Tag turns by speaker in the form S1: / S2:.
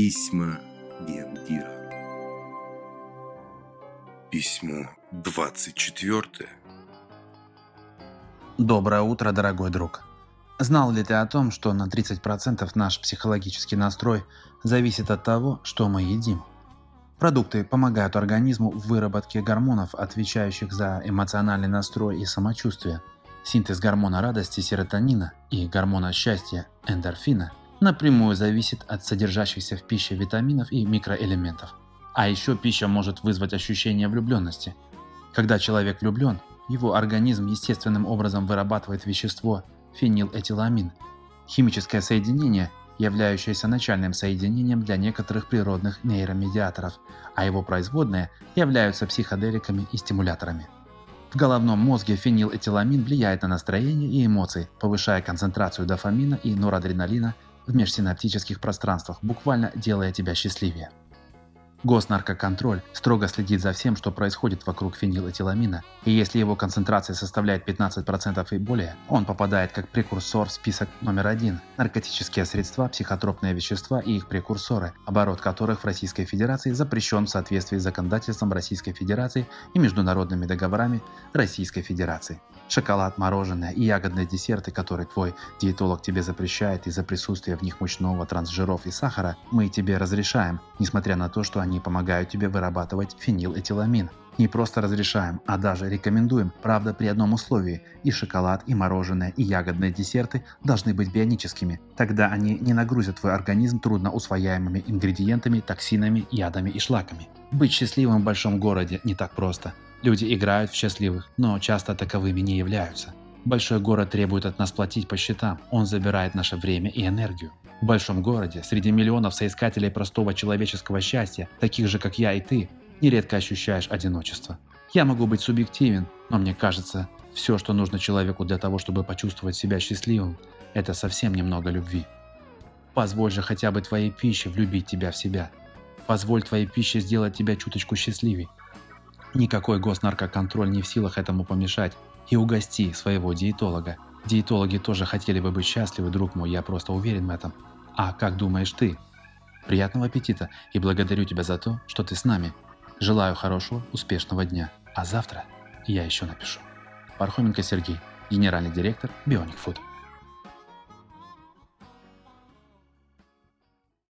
S1: Письма Гендира. Письмо 24.
S2: Доброе утро, дорогой друг. Знал ли ты о том, что на 30% наш психологический настрой зависит от того, что мы едим? Продукты помогают организму в выработке гормонов, отвечающих за эмоциональный настрой и самочувствие. Синтез гормона радости серотонина и гормона счастья эндорфина напрямую зависит от содержащихся в пище витаминов и микроэлементов. А еще пища может вызвать ощущение влюбленности. Когда человек влюблен, его организм естественным образом вырабатывает вещество фенилэтиламин, химическое соединение, являющееся начальным соединением для некоторых природных нейромедиаторов, а его производные являются психоделиками и стимуляторами. В головном мозге фенилэтиламин влияет на настроение и эмоции, повышая концентрацию дофамина и норадреналина в межсинаптических пространствах, буквально делая тебя счастливее. Госнаркоконтроль строго следит за всем, что происходит вокруг фенилэтиламина, и если его концентрация составляет 15% и более, он попадает как прекурсор в список номер один – наркотические средства, психотропные вещества и их прекурсоры, оборот которых в Российской Федерации запрещен в соответствии с законодательством Российской Федерации и международными договорами Российской Федерации. Шоколад, мороженое и ягодные десерты, которые твой диетолог тебе запрещает из-за присутствия в них мучного, трансжиров и сахара, мы тебе разрешаем, несмотря на то, что они помогают тебе вырабатывать фенилэтиламин. Не просто разрешаем, а даже рекомендуем, правда при одном условии. И шоколад, и мороженое, и ягодные десерты должны быть бионическими. Тогда они не нагрузят твой организм трудно усвояемыми ингредиентами, токсинами, ядами и шлаками. Быть счастливым в большом городе не так просто. Люди играют в счастливых, но часто таковыми не являются. Большой город требует от нас платить по счетам, он забирает наше время и энергию. В большом городе, среди миллионов соискателей простого человеческого счастья, таких же как я и ты, нередко ощущаешь одиночество. Я могу быть субъективен, но мне кажется, все, что нужно человеку для того, чтобы почувствовать себя счастливым, это совсем немного любви. Позволь же хотя бы твоей пище влюбить тебя в себя. Позволь твоей пище сделать тебя чуточку счастливей. Никакой госнаркоконтроль не в силах этому помешать. И угости своего диетолога. Диетологи тоже хотели бы быть счастливы, друг мой, я просто уверен в этом. А как думаешь ты? Приятного аппетита и благодарю тебя за то, что ты с нами. Желаю хорошего, успешного дня. А завтра я еще напишу. Пархоменко Сергей, генеральный директор Bionic Food.